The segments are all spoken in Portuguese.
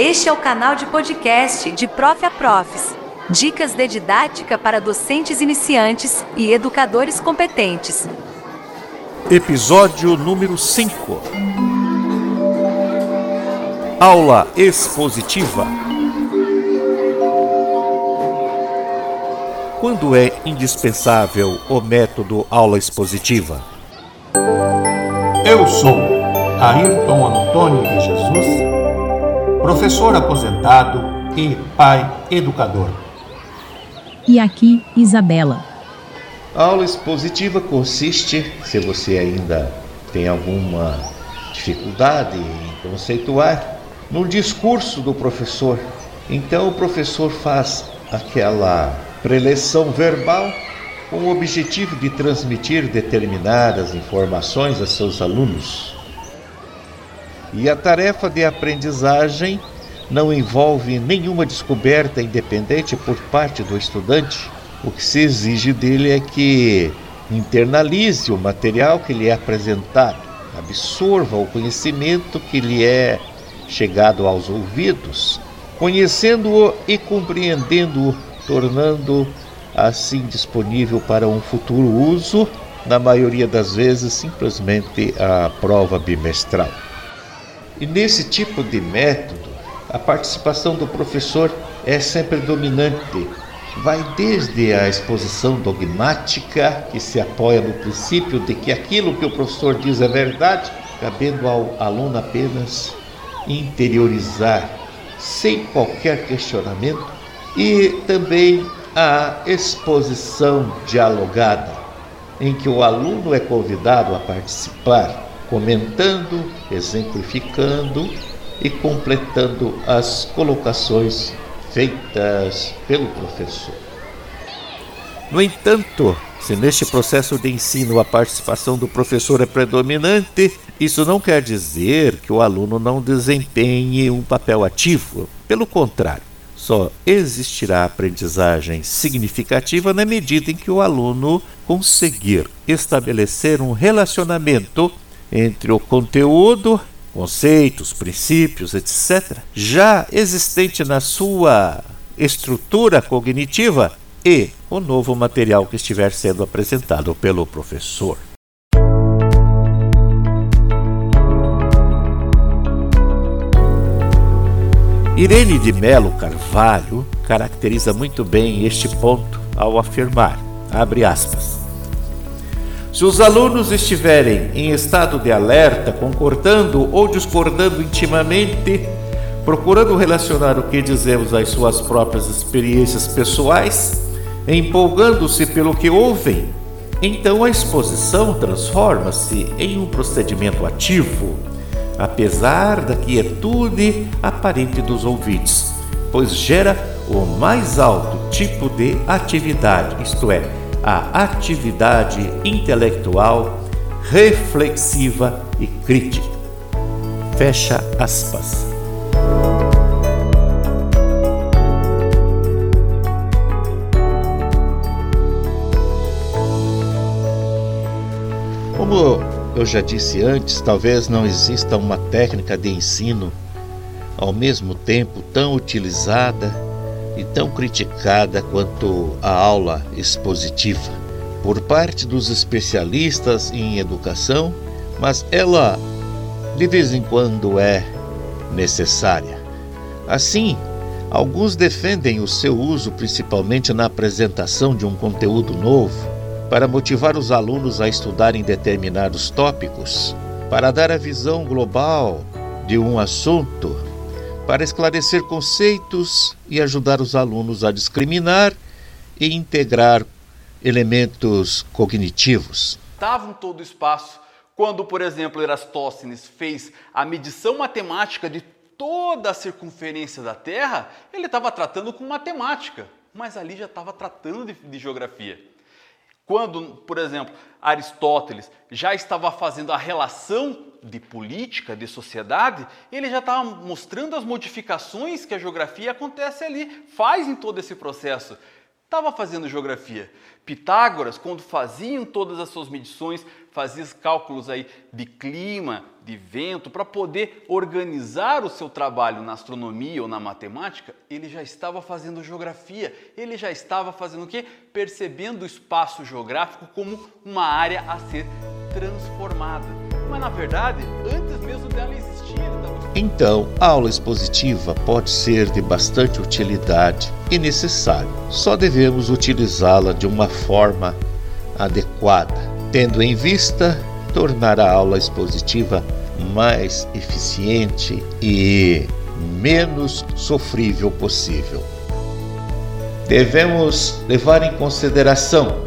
Este é o canal de podcast de Prof a Profs. Dicas de didática para docentes iniciantes e educadores competentes. Episódio número 5. Aula expositiva. Quando é indispensável o método aula expositiva? Eu sou Ayrton Antônio de Jesus professor aposentado e pai educador. E aqui, Isabela. A aula expositiva consiste, se você ainda tem alguma dificuldade em conceituar, no discurso do professor. Então o professor faz aquela preleção verbal com o objetivo de transmitir determinadas informações a seus alunos. E a tarefa de aprendizagem não envolve nenhuma descoberta independente por parte do estudante. O que se exige dele é que internalize o material que lhe é apresentado, absorva o conhecimento que lhe é chegado aos ouvidos, conhecendo-o e compreendendo-o, tornando assim disponível para um futuro uso, na maioria das vezes simplesmente a prova bimestral. E nesse tipo de método, a participação do professor é sempre dominante. Vai desde a exposição dogmática, que se apoia no princípio de que aquilo que o professor diz é verdade, cabendo ao aluno apenas interiorizar sem qualquer questionamento, e também a exposição dialogada, em que o aluno é convidado a participar comentando, exemplificando e completando as colocações feitas pelo professor. No entanto, se neste processo de ensino a participação do professor é predominante, isso não quer dizer que o aluno não desempenhe um papel ativo. Pelo contrário, só existirá aprendizagem significativa na medida em que o aluno conseguir estabelecer um relacionamento entre o conteúdo, conceitos, princípios, etc., já existente na sua estrutura cognitiva e o novo material que estiver sendo apresentado pelo professor. Irene de Melo Carvalho caracteriza muito bem este ponto ao afirmar, abre aspas, se os alunos estiverem em estado de alerta, concordando ou discordando intimamente, procurando relacionar o que dizemos às suas próprias experiências pessoais, empolgando-se pelo que ouvem, então a exposição transforma-se em um procedimento ativo, apesar da quietude aparente dos ouvintes, pois gera o mais alto tipo de atividade, isto é, a atividade intelectual reflexiva e crítica. Fecha aspas. Como eu já disse antes, talvez não exista uma técnica de ensino ao mesmo tempo tão utilizada e tão criticada quanto a aula expositiva por parte dos especialistas em educação, mas ela de vez em quando é necessária. Assim, alguns defendem o seu uso principalmente na apresentação de um conteúdo novo, para motivar os alunos a estudarem determinados tópicos, para dar a visão global de um assunto para esclarecer conceitos e ajudar os alunos a discriminar e integrar elementos cognitivos. Estava em todo o espaço quando, por exemplo, Erastócenes fez a medição matemática de toda a circunferência da Terra, ele estava tratando com matemática, mas ali já estava tratando de, de geografia. Quando, por exemplo, Aristóteles já estava fazendo a relação de política, de sociedade, ele já estava mostrando as modificações que a geografia acontece ali, faz em todo esse processo. estava fazendo geografia. Pitágoras, quando faziam todas as suas medições, fazia cálculos aí de clima, de vento, para poder organizar o seu trabalho na astronomia ou na matemática, ele já estava fazendo geografia. Ele já estava fazendo o quê? Percebendo o espaço geográfico como uma área a ser transformada. Mas na verdade, antes mesmo dela existir, então, a aula expositiva pode ser de bastante utilidade e necessária. Só devemos utilizá-la de uma forma adequada, tendo em vista tornar a aula expositiva mais eficiente e menos sofrível possível. Devemos levar em consideração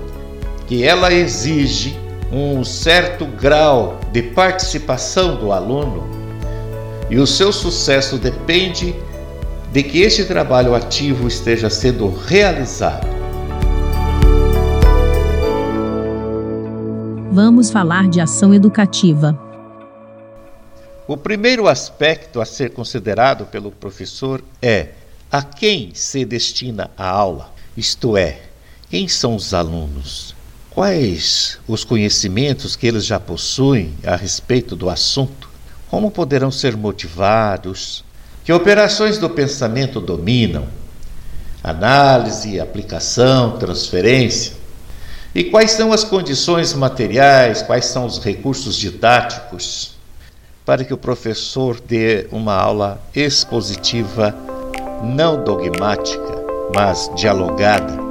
que ela exige um certo grau de participação do aluno e o seu sucesso depende de que este trabalho ativo esteja sendo realizado. Vamos falar de ação educativa. O primeiro aspecto a ser considerado pelo professor é a quem se destina a aula, isto é, quem são os alunos, quais os conhecimentos que eles já possuem a respeito do assunto como poderão ser motivados? Que operações do pensamento dominam? Análise, aplicação, transferência? E quais são as condições materiais, quais são os recursos didáticos para que o professor dê uma aula expositiva não dogmática, mas dialogada?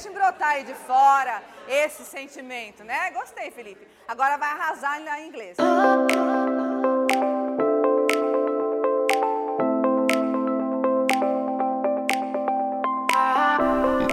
Então deixe brotar aí de fora esse sentimento, né? Gostei, Felipe. Agora vai arrasar em inglês.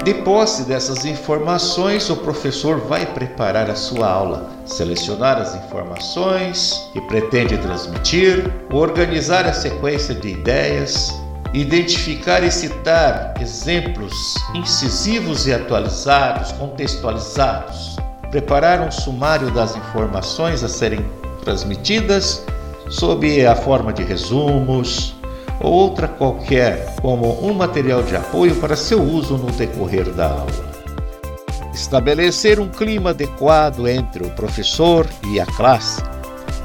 De posse dessas informações, o professor vai preparar a sua aula, selecionar as informações que pretende transmitir, organizar a sequência de ideias, identificar e citar exemplos incisivos e atualizados, contextualizados, preparar um sumário das informações a serem transmitidas sob a forma de resumos, ou outra qualquer como um material de apoio para seu uso no decorrer da aula. Estabelecer um clima adequado entre o professor e a classe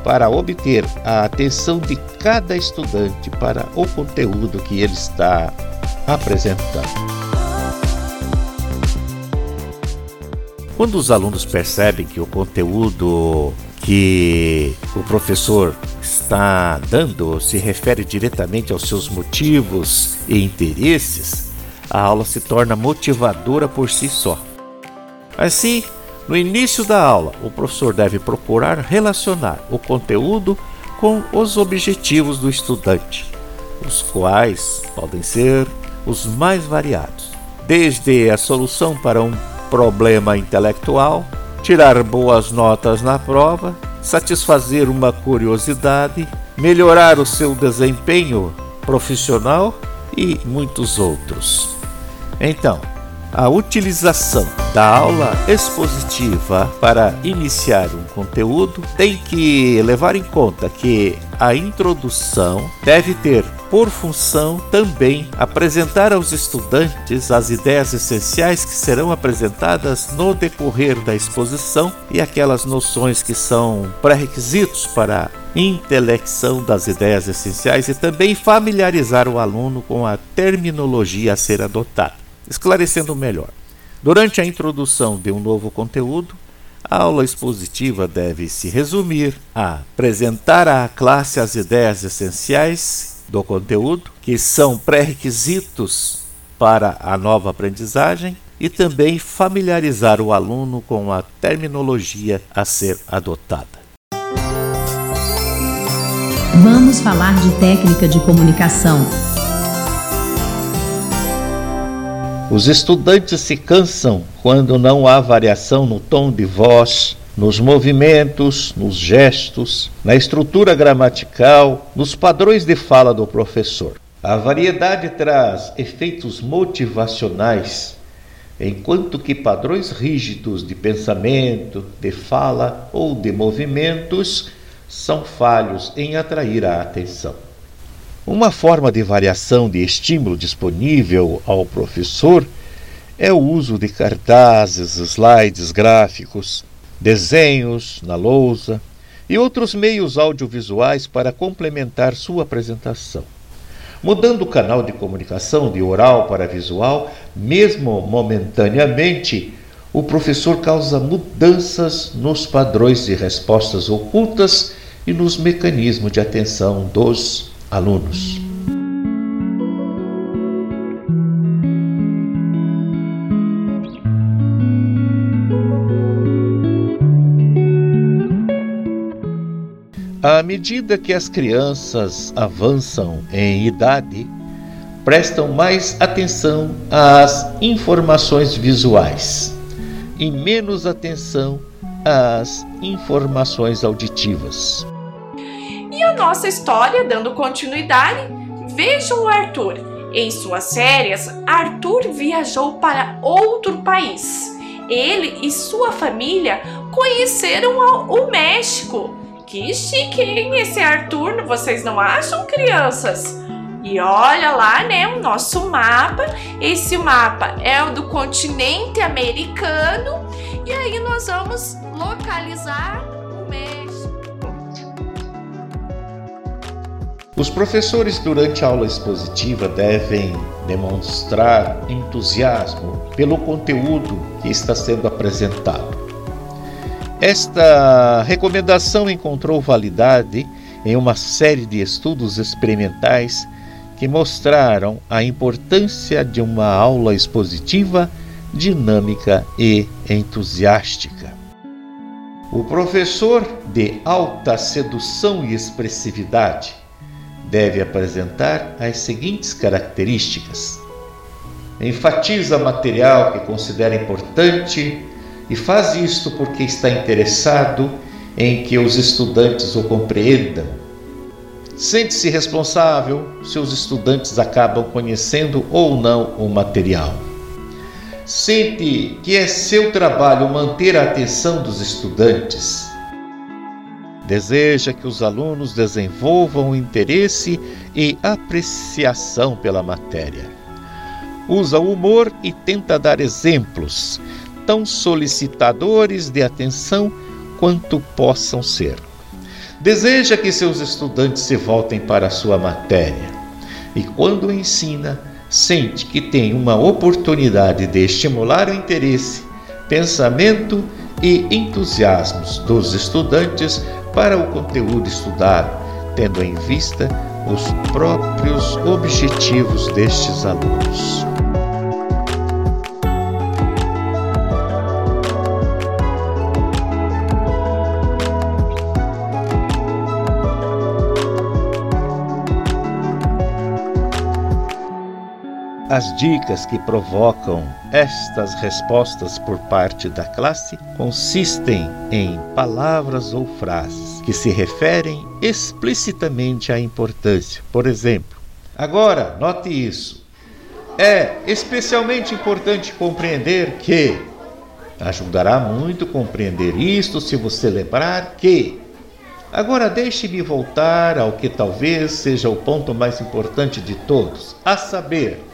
para obter a atenção de cada estudante para o conteúdo que ele está apresentando. Quando os alunos percebem que o conteúdo que o professor está dando se refere diretamente aos seus motivos e interesses, a aula se torna motivadora por si só. Assim, no início da aula, o professor deve procurar relacionar o conteúdo com os objetivos do estudante, os quais podem ser os mais variados, desde a solução para um problema intelectual, tirar boas notas na prova, satisfazer uma curiosidade, melhorar o seu desempenho profissional e muitos outros. Então, a utilização da aula expositiva para iniciar um conteúdo tem que levar em conta que a introdução deve ter por função também apresentar aos estudantes as ideias essenciais que serão apresentadas no decorrer da exposição e aquelas noções que são pré-requisitos para a intelecção das ideias essenciais e também familiarizar o aluno com a terminologia a ser adotada. Esclarecendo melhor, durante a introdução de um novo conteúdo, a aula expositiva deve se resumir a apresentar à classe as ideias essenciais do conteúdo, que são pré-requisitos para a nova aprendizagem, e também familiarizar o aluno com a terminologia a ser adotada. Vamos falar de técnica de comunicação. Os estudantes se cansam quando não há variação no tom de voz, nos movimentos, nos gestos, na estrutura gramatical, nos padrões de fala do professor. A variedade traz efeitos motivacionais, enquanto que padrões rígidos de pensamento, de fala ou de movimentos são falhos em atrair a atenção. Uma forma de variação de estímulo disponível ao professor é o uso de cartazes, slides gráficos, desenhos na lousa e outros meios audiovisuais para complementar sua apresentação. Mudando o canal de comunicação de oral para visual, mesmo momentaneamente, o professor causa mudanças nos padrões de respostas ocultas e nos mecanismos de atenção dos alunos. À medida que as crianças avançam em idade, prestam mais atenção às informações visuais e menos atenção às informações auditivas. Nossa história, dando continuidade, vejam o Arthur. Em suas férias, Arthur viajou para outro país. Ele e sua família conheceram o México que chique, hein, esse Arthur, vocês não acham, crianças? E olha lá, né, o nosso mapa. Esse mapa é o do continente americano. E aí nós vamos localizar o México. Os professores, durante a aula expositiva, devem demonstrar entusiasmo pelo conteúdo que está sendo apresentado. Esta recomendação encontrou validade em uma série de estudos experimentais que mostraram a importância de uma aula expositiva dinâmica e entusiástica. O professor de alta sedução e expressividade deve apresentar as seguintes características: enfatiza material que considera importante e faz isto porque está interessado em que os estudantes o compreendam. Sente-se responsável se os estudantes acabam conhecendo ou não o material. Sente que é seu trabalho manter a atenção dos estudantes. Deseja que os alunos desenvolvam interesse e apreciação pela matéria. Usa o humor e tenta dar exemplos, tão solicitadores de atenção quanto possam ser. Deseja que seus estudantes se voltem para a sua matéria e, quando ensina, sente que tem uma oportunidade de estimular o interesse, pensamento e entusiasmos dos estudantes para o conteúdo estudado, tendo em vista os próprios objetivos destes alunos. As dicas que provocam estas respostas por parte da classe consistem em palavras ou frases que se referem explicitamente à importância. Por exemplo, agora, note isso. É especialmente importante compreender que ajudará muito compreender isto se você lembrar que Agora deixe-me voltar ao que talvez seja o ponto mais importante de todos, a saber,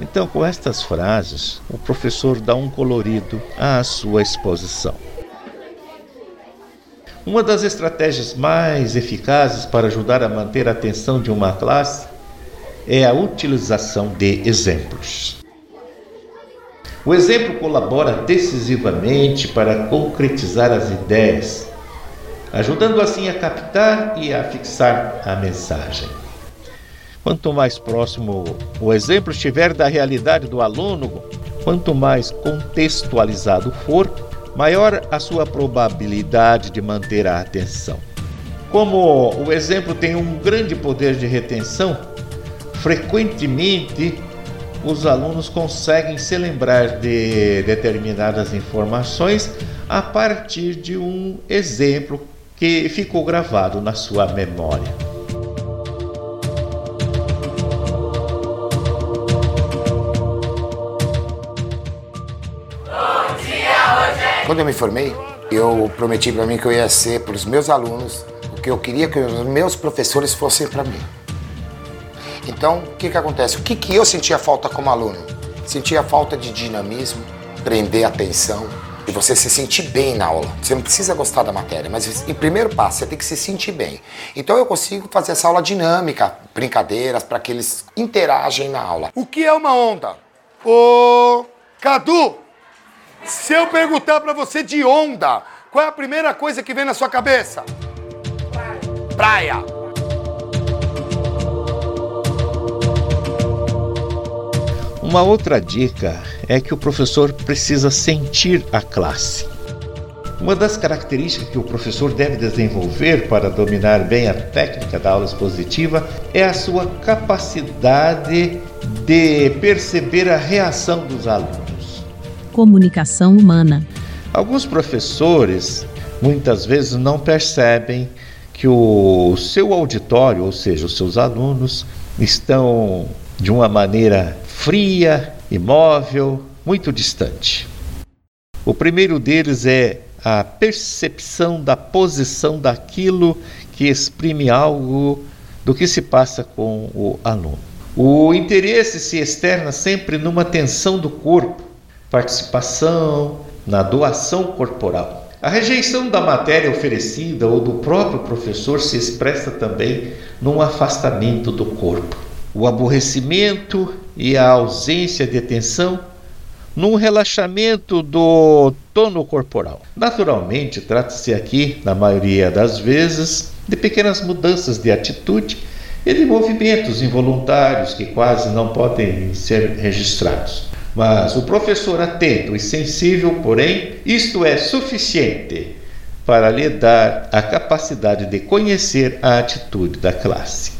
então, com estas frases, o professor dá um colorido à sua exposição. Uma das estratégias mais eficazes para ajudar a manter a atenção de uma classe é a utilização de exemplos. O exemplo colabora decisivamente para concretizar as ideias, ajudando assim a captar e a fixar a mensagem. Quanto mais próximo o exemplo estiver da realidade do aluno, quanto mais contextualizado for, maior a sua probabilidade de manter a atenção. Como o exemplo tem um grande poder de retenção, frequentemente os alunos conseguem se lembrar de determinadas informações a partir de um exemplo que ficou gravado na sua memória. Quando eu me formei, eu prometi para mim que eu ia ser para os meus alunos o que eu queria que os meus professores fossem para mim. Então, o que, que acontece? O que, que eu sentia falta como aluno? Sentia falta de dinamismo, prender atenção e você se sentir bem na aula. Você não precisa gostar da matéria, mas em primeiro passo você tem que se sentir bem. Então eu consigo fazer essa aula dinâmica, brincadeiras para que eles interagem na aula. O que é uma onda? Ô, Cadu, se eu perguntar para você de onda, qual é a primeira coisa que vem na sua cabeça? Praia. Uma outra dica é que o professor precisa sentir a classe. Uma das características que o professor deve desenvolver para dominar bem a técnica da aula expositiva é a sua capacidade de perceber a reação dos alunos. Comunicação humana. Alguns professores muitas vezes não percebem que o seu auditório, ou seja, os seus alunos, estão de uma maneira fria, imóvel, muito distante. O primeiro deles é a percepção da posição daquilo que exprime algo do que se passa com o aluno. O interesse se externa sempre numa tensão do corpo, participação na doação corporal. A rejeição da matéria oferecida ou do próprio professor se expressa também num afastamento do corpo. O aborrecimento e a ausência de atenção num relaxamento do tono corporal. Naturalmente, trata-se aqui, na maioria das vezes, de pequenas mudanças de atitude e de movimentos involuntários que quase não podem ser registrados. Mas o professor atento e sensível, porém, isto é suficiente para lhe dar a capacidade de conhecer a atitude da classe.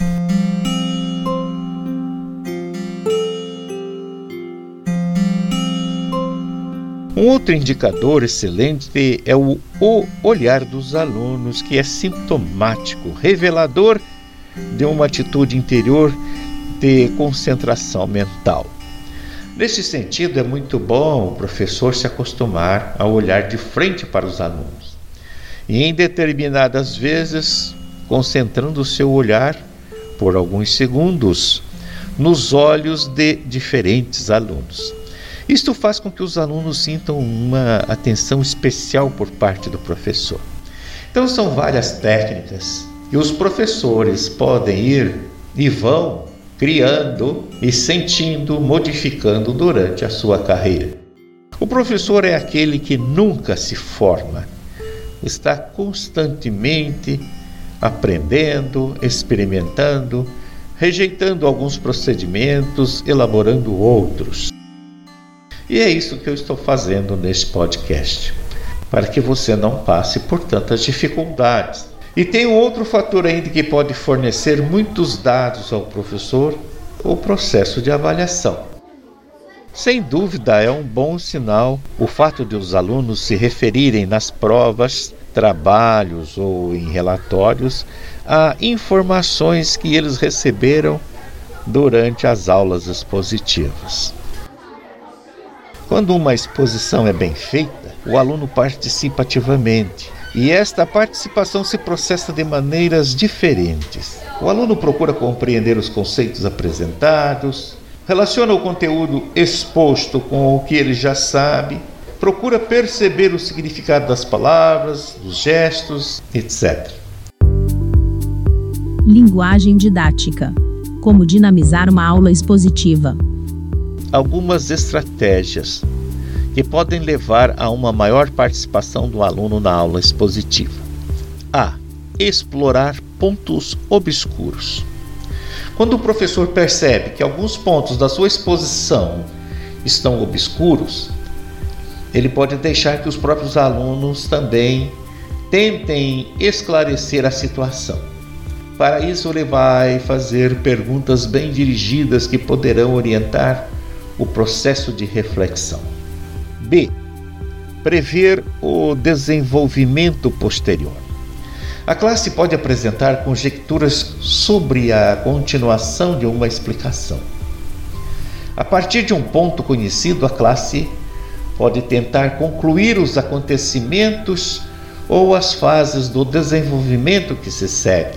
Um outro indicador excelente é o, o olhar dos alunos, que é sintomático, revelador de uma atitude interior de concentração mental. Nesse sentido, é muito bom o professor se acostumar a olhar de frente para os alunos e, em determinadas vezes, concentrando o seu olhar por alguns segundos nos olhos de diferentes alunos. Isto faz com que os alunos sintam uma atenção especial por parte do professor. Então, são várias técnicas que os professores podem ir e vão criando e sentindo, modificando durante a sua carreira. O professor é aquele que nunca se forma, está constantemente aprendendo, experimentando, rejeitando alguns procedimentos, elaborando outros. E é isso que eu estou fazendo neste podcast, para que você não passe por tantas dificuldades e tem um outro fator ainda que pode fornecer muitos dados ao professor: o processo de avaliação. Sem dúvida, é um bom sinal o fato de os alunos se referirem nas provas, trabalhos ou em relatórios a informações que eles receberam durante as aulas expositivas. Quando uma exposição é bem feita, o aluno participa ativamente e esta participação se processa de maneiras diferentes. O aluno procura compreender os conceitos apresentados, relaciona o conteúdo exposto com o que ele já sabe, procura perceber o significado das palavras, dos gestos, etc. Linguagem didática. Como dinamizar uma aula expositiva. Algumas estratégias que podem levar a uma maior participação do aluno na aula expositiva. A. Explorar pontos obscuros. Quando o professor percebe que alguns pontos da sua exposição estão obscuros, ele pode deixar que os próprios alunos também tentem esclarecer a situação. Para isso, ele vai fazer perguntas bem dirigidas que poderão orientar o processo de reflexão. B. Prever o desenvolvimento posterior. A classe pode apresentar conjecturas sobre a continuação de uma explicação. A partir de um ponto conhecido, a classe pode tentar concluir os acontecimentos ou as fases do desenvolvimento que se segue.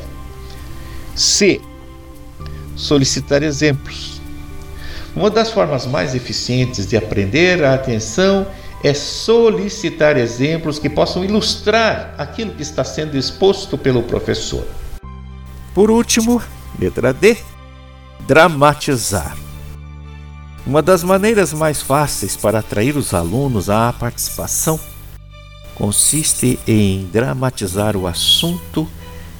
C. Solicitar exemplos. Uma das formas mais eficientes de aprender a atenção é solicitar exemplos que possam ilustrar aquilo que está sendo exposto pelo professor. Por último, letra D, dramatizar. Uma das maneiras mais fáceis para atrair os alunos à participação consiste em dramatizar o assunto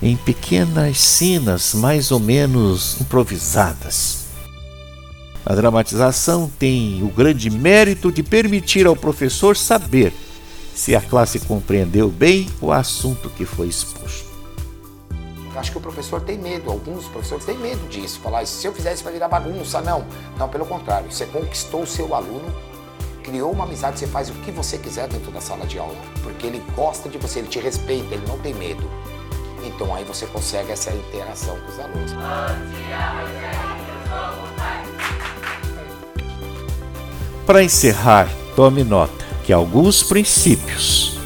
em pequenas cenas mais ou menos improvisadas. A dramatização tem o grande mérito de permitir ao professor saber se a classe compreendeu bem o assunto que foi exposto. Acho que o professor tem medo, alguns professores têm medo disso. Falar, se eu fizer isso vai virar bagunça. Não, não, pelo contrário. Você conquistou o seu aluno, criou uma amizade, você faz o que você quiser dentro da sala de aula. Porque ele gosta de você, ele te respeita, ele não tem medo. Então aí você consegue essa interação com os alunos. Para encerrar, tome nota que alguns princípios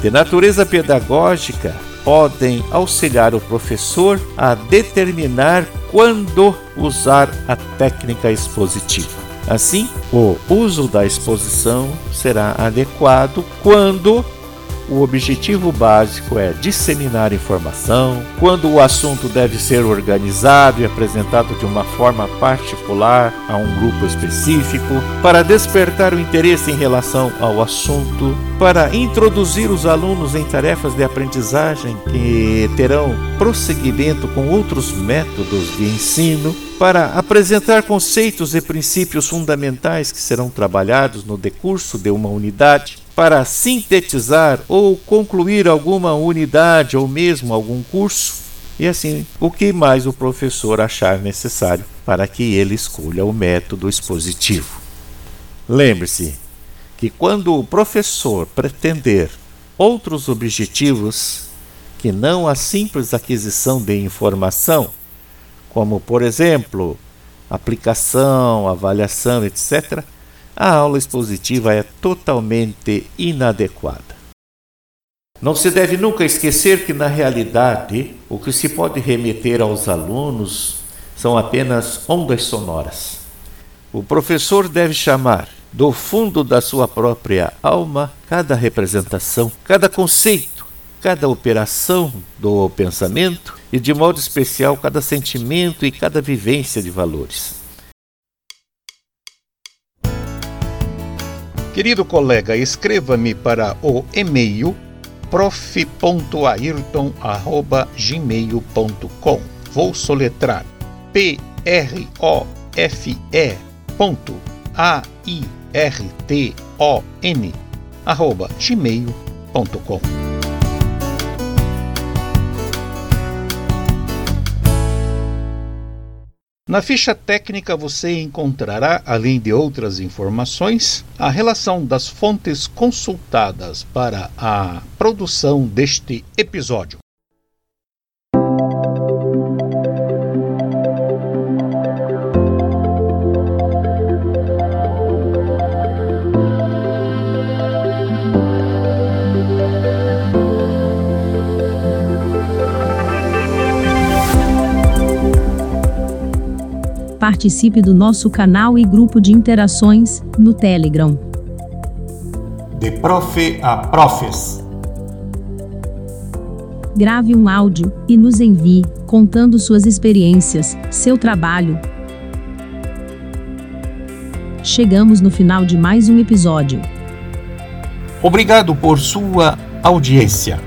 de natureza pedagógica podem auxiliar o professor a determinar quando usar a técnica expositiva. Assim, o uso da exposição será adequado quando o objetivo básico é disseminar informação, quando o assunto deve ser organizado e apresentado de uma forma particular a um grupo específico, para despertar o interesse em relação ao assunto, para introduzir os alunos em tarefas de aprendizagem que terão prosseguimento com outros métodos de ensino, para apresentar conceitos e princípios fundamentais que serão trabalhados no decurso de uma unidade para sintetizar ou concluir alguma unidade ou mesmo algum curso, e assim o que mais o professor achar necessário para que ele escolha o método expositivo. Lembre-se que quando o professor pretender outros objetivos que não a simples aquisição de informação, como por exemplo aplicação, avaliação, etc., a aula expositiva é totalmente inadequada. Não se deve nunca esquecer que, na realidade, o que se pode remeter aos alunos são apenas ondas sonoras. O professor deve chamar do fundo da sua própria alma cada representação, cada conceito, cada operação do pensamento e, de modo especial, cada sentimento e cada vivência de valores. Querido colega, escreva-me para o e-mail prof.ayrton.gmail.com. Vou soletrar p r o f e ponto a i r t o n arroba gmail.com. Na ficha técnica você encontrará, além de outras informações, a relação das fontes consultadas para a produção deste episódio. Participe do nosso canal e grupo de interações no Telegram. De Prof a Profes. Grave um áudio e nos envie, contando suas experiências, seu trabalho. Chegamos no final de mais um episódio. Obrigado por sua audiência.